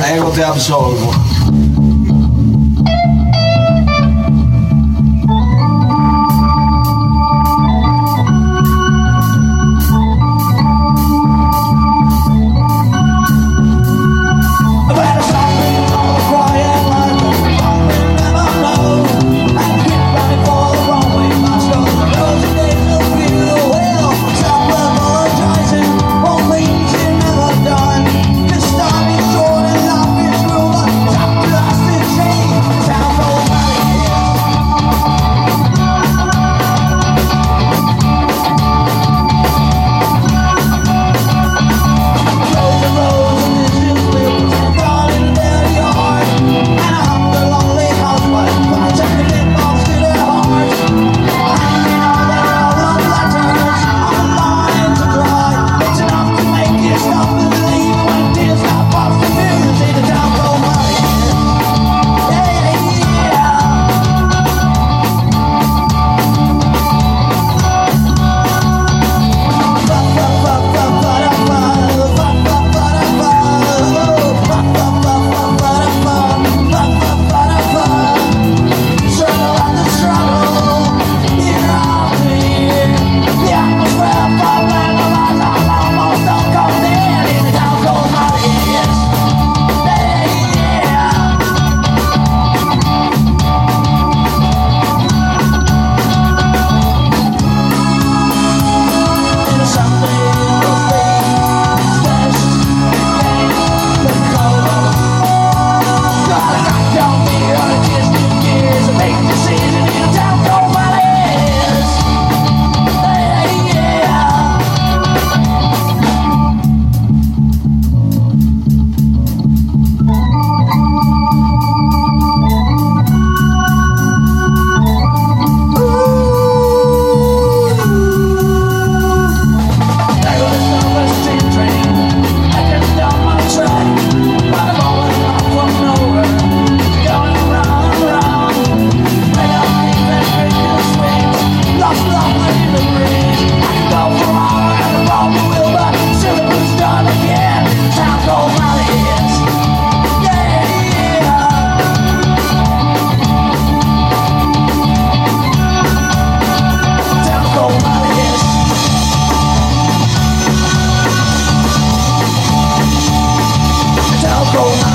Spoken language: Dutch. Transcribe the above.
Ego ti absolvo. go.